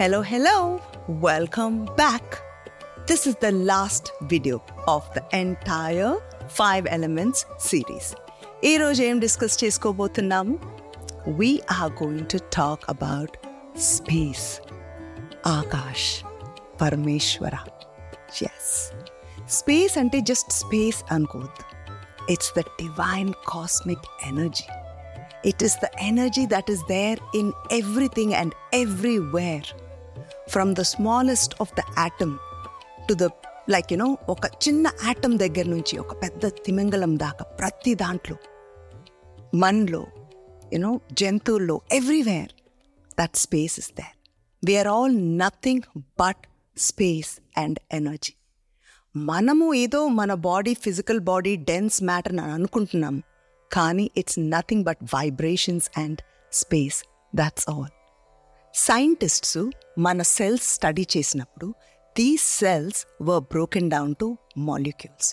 Hello, hello. Welcome back. This is the last video of the entire five elements series. ఈ రోజు ఏం discuss చేసుకోబోతున్నాము we are going to talk about space. Akash Parameshwara yes space అంటే just space అనుకోవద్దు it's the divine cosmic energy it is the energy that is there in everything and everywhere from the smallest of the atom to the like you know ఒక చిన్న atom దగ్గర నుంచి ఒక పెద్ద తిమింగలం దాకా ప్రతి దాంట్లో మనలో యునో జంతువుల్లో everywhere that space is there we are all nothing but space and energy మనము ఏదో మన body physical body dense matter అని అనుకుంటున్నాం కానీ it's nothing but vibrations and space that's all scientists మన సెల్స్ స్టడీ చేసినప్పుడు these cells were broken down to molecules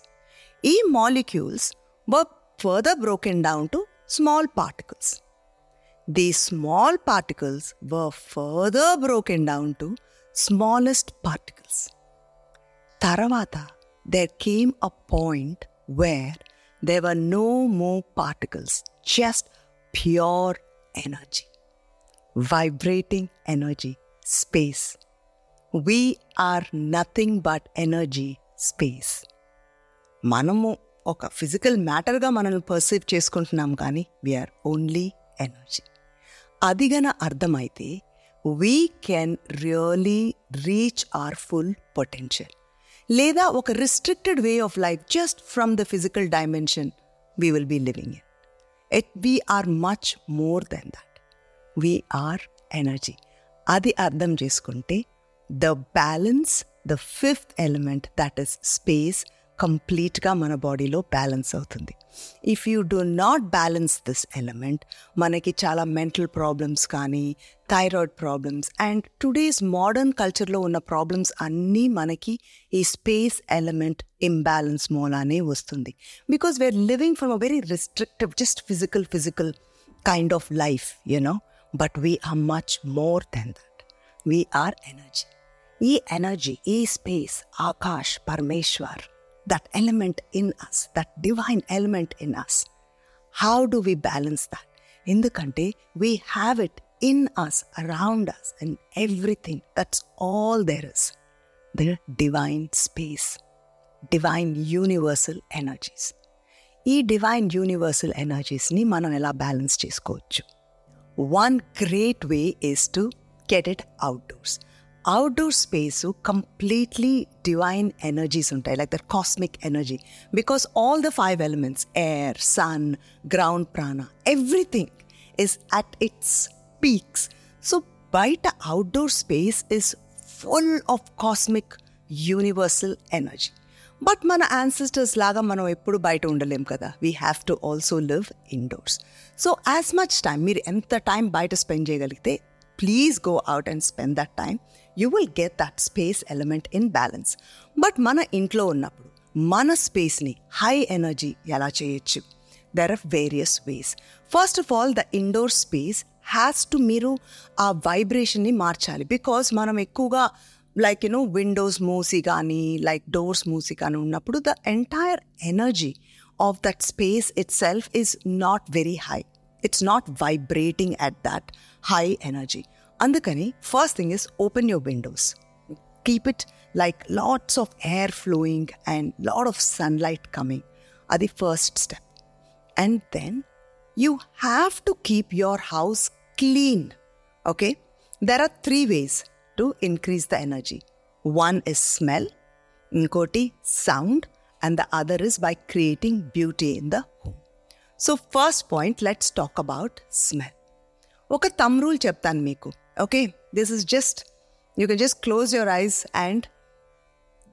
ఈ molecules were further broken down to small particles These small particles were further broken down to smallest particles. Taravata, there came a point where there were no more particles, just pure energy, Vibrating energy, space. We are nothing but energy, space. మనము ఒక physical మ్యాటర్గా మనల్ని perceive చేసుకుంటున్నాం కానీ we are only energy అది గన అర్థమైతే we can really reach our full potential లేదా ఒక restricted way of life just from the physical dimension we will be living in it we are much more than that we are energy అది అర్థం చేసుకుంటే the balance the fifth element that is space కంప్లీట్గా మన బాడీలో balance అవుతుంది. If you do not balance this element మనకి చాలా mental problems కానీ thyroid problems and today's modern కల్చర్లో ఉన్న ప్రాబ్లమ్స్ అన్నీ మనకి ఈ స్పేస్ ఎలిమెంట్ ఇంబ్యాలెన్స్ మూలానే వస్తుంది. Because we are living from a very restrictive just physical physical kind of life you know but we are much more than that we are energy ఈ energy ఈ space Akash Parameshwar that element in us that divine element in us how do we balance that ఎందుకంటే we have it in us around us and everything that's all there is the divine space divine universal energies ఈ divine universal ఎనర్జీస్ని మనం ఎలా balance చేసుకోవచ్చు? One great way is to get it outdoors outdoor space completely divine energies ఉంటాయి like that cosmic energy because all the five elements air sun ground ప్రాణ everything is at its peaks so బయట outdoor space is full of cosmic universal energy But మన ancestors లాగా మనం ఎప్పుడు బయట ఉండలేం కదా. We have to also live indoors so as much time మీరు ఎంత టైం బయట స్పెండ్ చేయగలిగితే please go out and spend that time you will get that space element in balance but మన ఇంట్లో ఉన్నప్పుడు మన స్పేస్ని హై ఎనర్జీ ఎలా చేయొచ్చు? There are various ways first of all the indoor space has to మీరు ఆ వైబ్రేషన్ని మార్చాలి. బికాస్ మనం ఎక్కువగా లైక్ యునో విండోస్ మూసి కానీ లైక్ డోర్స్ మూసి కానీ ఉన్నప్పుడు the entire energy of that space it self is not very high it's not vibrating at that high energy అందుకని first thing is open your windows keep it like lots of air flowing and lot of sunlight coming అది first step and then you have to keep your house clean okay there are three ways to increase the energy one is smell ఇంకోటి sound and the other is by creating beauty in the home so first point let's talk about smell ఒక తమ్ rule చెప్తాను మీకు okay this is just you can just close your eyes and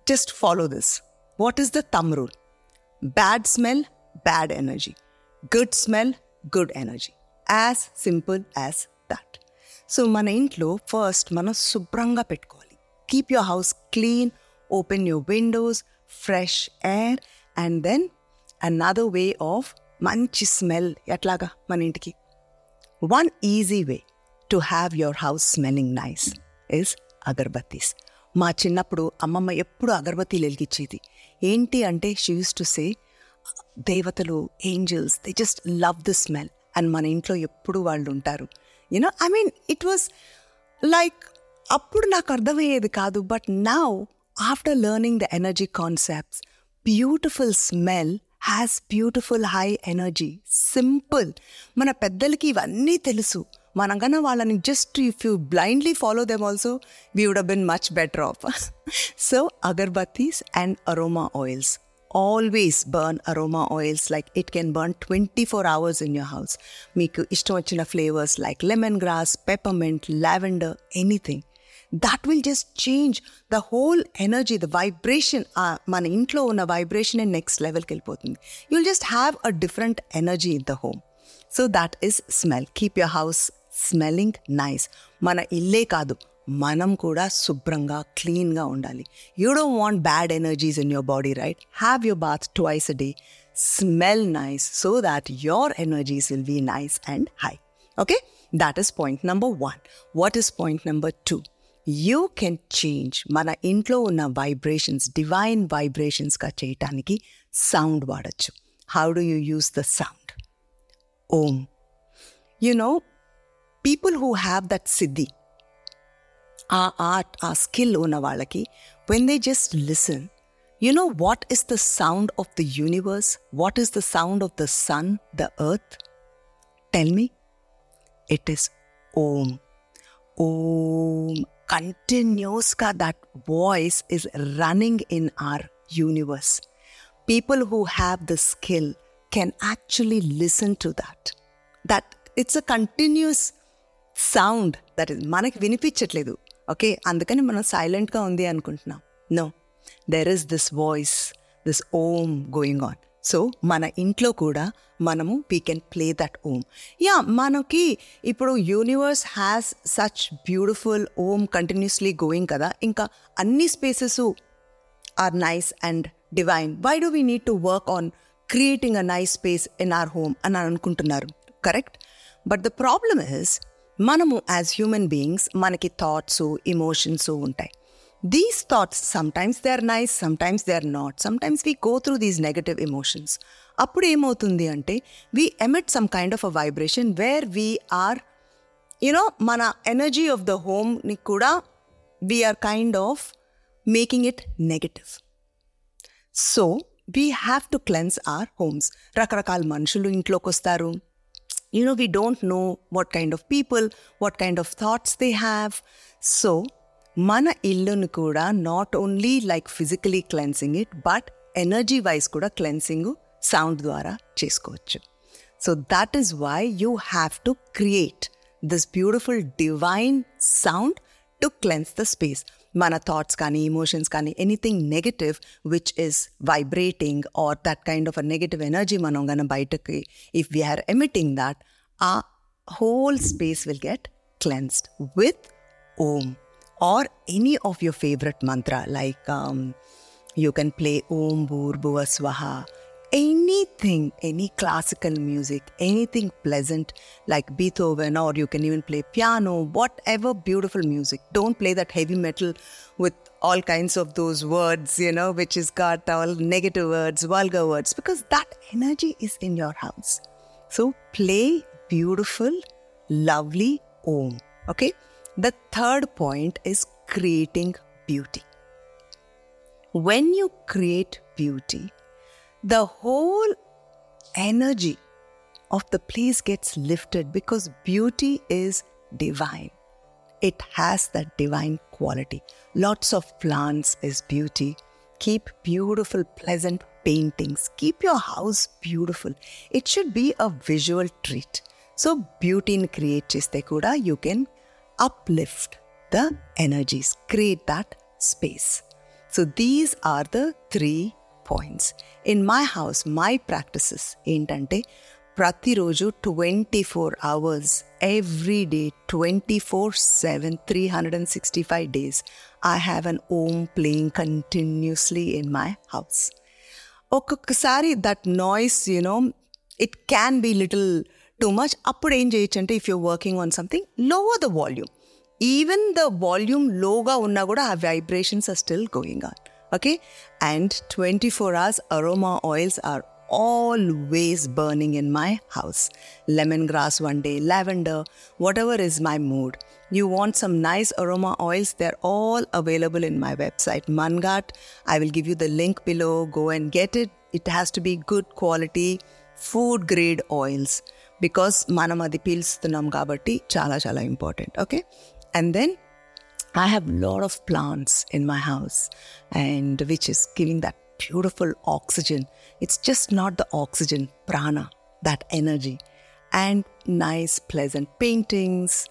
just follow this what is the తమ్ rule bad smell bad energy good smell good energy as simple as that So మన ఇంట్లో ఫస్ట్ మనం శుభ్రంగా పెట్టుకోవాలి. Keep your house clean open your windows fresh air and then another way of మంచి smell ఎట్లాగా మన ఇంటికి? One easy way to have your house smelling nice is agarbattis. మా చిన్నప్పుడు అమ్మమ్మ ఎప్పుడు అగరబత్తీలు వెలిగించేది. ఏంటి అంటే షీ యూస్ టు సే దేవతలు angels they just love the smell and మన ఇంట్లో ఎప్పుడు వాళ్ళు ఉంటారు. You know I mean it was like అప్పుడు నాకు అర్థమయ్యేది కాదు but now after learning the energy concepts beautiful smell has beautiful high energy simple మన పెద్దలకి ఇవన్నీ తెలుసు మనం కన్నా వాళ్ళని just if you blindly follow them also we would been much better off so agarbattis and aroma oils always burn aroma oils like it can burn twenty four hours in your house మీకు ఇష్టం వచ్చిన flavours like lemongrass peppermint lavender anything that will just change the whole energy the vibration మన ఇంట్లో ఉన్న vibration next లెవెల్కి వెళ్ళిపోతుంది. You will just have a different energy in the home so that is smell keep your house smelling nice మన ఇల్లే కాదు మనం కూడా శుభ్రంగా క్లీన్గా ఉండాలి you don't want bad energies in your body right have your bath twice a day smell nice so that your energies will be nice and high okay that is point number one what is point number two you can change మన ఇంట్లో ఉన్న vibrations divine వైబ్రేషన్స్గా చేయటానికి sound వాడచ్చు how do you use the sound Om you know people who have that సిద్ధి ఆ art ఆ skill ఉన్న వాళ్ళకి when they just listen you know what is the sound of the universe what is the sound of the sun the earth tell me it is ఓం ఓం కంటిన్యూస్గా that voice is running in our universe. People who have the skill can actually listen to that. That it's a continuous sound that is మనకి వినిపించట్లేదు Okay అందుకని మనం సైలెంట్గా ఉంది అనుకుంటున్నాం. No there is this voice this Om going on so మన ఇంట్లో కూడా మనము we can play that Om yeah మనకి ఇప్పుడు universe has such beautiful Om continuously going కదా ఇంకా అన్ని spaces are nice and divine why do we need to work on creating a nice space in our home అని అనుకుంటున్నారు? Correct but the problem is మనము as human beings మనకి thoughts emotions ఉంటాయి these thoughts sometimes they are nice sometimes they are not sometimes we go through these negative emotions అప్పుడు ఏమవుతుంది అంటే we emit some kind of a vibration where we are you know మన energy of the హోమ్ని కూడా we are kind of making it negative so we have to cleanse our homes రకరకాల మనుషులు ఇంట్లోకి వస్తారు you know, we don't know what kind of people, what kind of thoughts they have. So, మన ఇల్లును కూడా not only like physically cleansing it but energy wise కూడా cleansing sound ద్వారా చేసుకోవచ్చు so that is why you have to create this beautiful divine sound to cleanse the space మన thoughts కానీ emotions కానీ anything negative which is vibrating or that kind of a negative energy మనం కానీ బయటకి if we are emitting that ఆ whole space will get cleansed with ohm are any of your favourite mantra like you can play Om భూర్ భువ swaha anything, any classical music, anything pleasant like Beethoven, or you can even play piano, whatever beautiful music. Don't play that heavy metal with all kinds of those words, you know, which is got all negative words, vulgar words, because that energy is in your house. So play beautiful, lovely Om. Okay. The third point is creating beauty. When you create beauty, the whole energy of the place gets lifted because beauty is divine. It has that divine quality. Lots of plants is beauty. Keep beautiful, pleasant paintings. Keep your house beautiful. It should be a visual treat. So, beauty in create cheste kuda, you can uplift the energies, create that space. So, these are the three points in my house my practices ఏంటంటే ప్రతిరోజు twenty four hours every day twenty four seven three hundred and sixty five days I have an Om playing continuously in my house ఒక్కొక్కసారి that noise you know it can be little too much అప్పుడు ఏం చేయొచ్చు అంటే if you working on something lower the volume even the volume లోగా ఉన్నా కూడా ఆ vibrations are still going on Okay, and 24 hours aroma oils are always burning in my house. Lemongrass one day, lavender, whatever is my mood. You want some nice aroma oils, they're all available in my website, Mannghatt. I will give you the link below. Go and get it. It has to be good quality, food grade oils because మనమది పీల్స్తున్నాం కాబట్టి chala chala important. Okay, and then. I have a lot of plants in my house and which is giving that beautiful oxygen. It's just not the oxygen, prana, that energy. And nice, pleasant paintings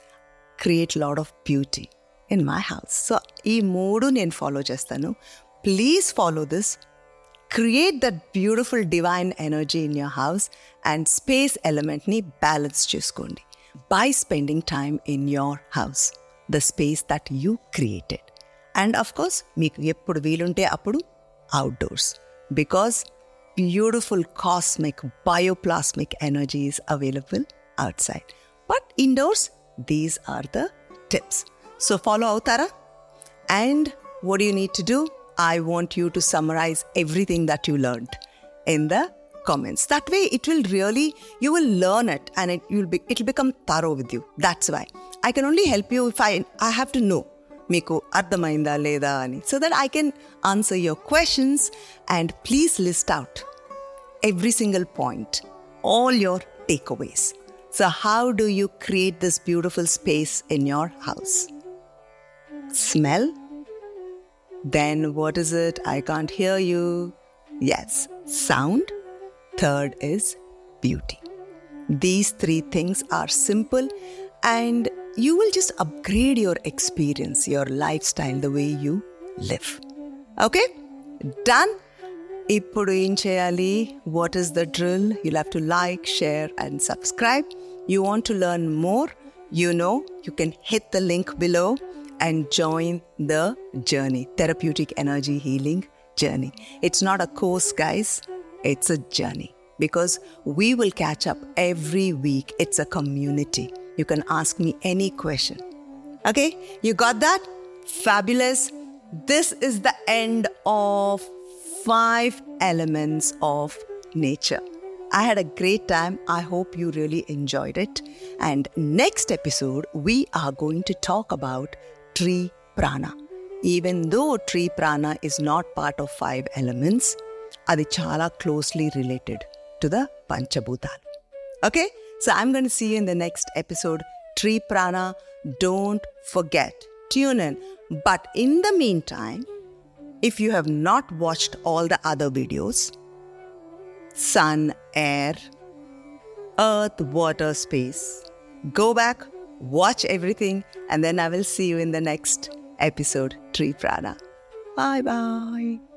create a lot of beauty in my house. So, ఈ మూడు నేను follow చేస్తాను please follow this create that beautiful divine energy in your house and space ఎలిమెంట్ని balance చేసుకోండి by spending time in your house the space that you created and of course మీకు ఎప్పుడు వీలుంటే అప్పుడు outdoors because beautiful cosmic bioplasmic energy is available outside but indoors these are the tips so follow అవుతారా And what do you need to do? I want you to summarize everything that you learned in the comments. That way, it will really you will learn it, and it will be it will become thorough with you. That's why I can only help you if I I have to know మీకు అర్థమైందా లేదా అని so that I can answer your questions and please list out every single point, all your takeaways. So, how do you create this beautiful space in your house? Smell? Then, what is it? I can't hear you. Yes, sound. Third is beauty. These three things are simple and you will just upgrade your experience, your lifestyle, the way you live. Okay? Done? ఇప్పుడు ఏం చేయాలి what is the drill you'll have to like share and subscribe you want to learn more you know you can hit the link below and join the journey therapeutic energy healing journey it's not a course guys it's a journey because we will catch up every week. It's a community. You can ask me any question. Okay, you got that? Fabulous. This is the end of five elements of nature. I had a great time. I hope you really enjoyed it. And next episode, we are going to talk about tree prana. Even though tree prana is not part of five elements, అది చాలా closely related to the పంచభూతాలు okay So I'm going to see you in the next episode. Tree Prana, don't forget. Tune in. But in the meantime, if you have not watched all the other videos, sun, air, earth, water, space, go back, watch everything, and then I will see you in the next episode, Tree Prana. Bye bye.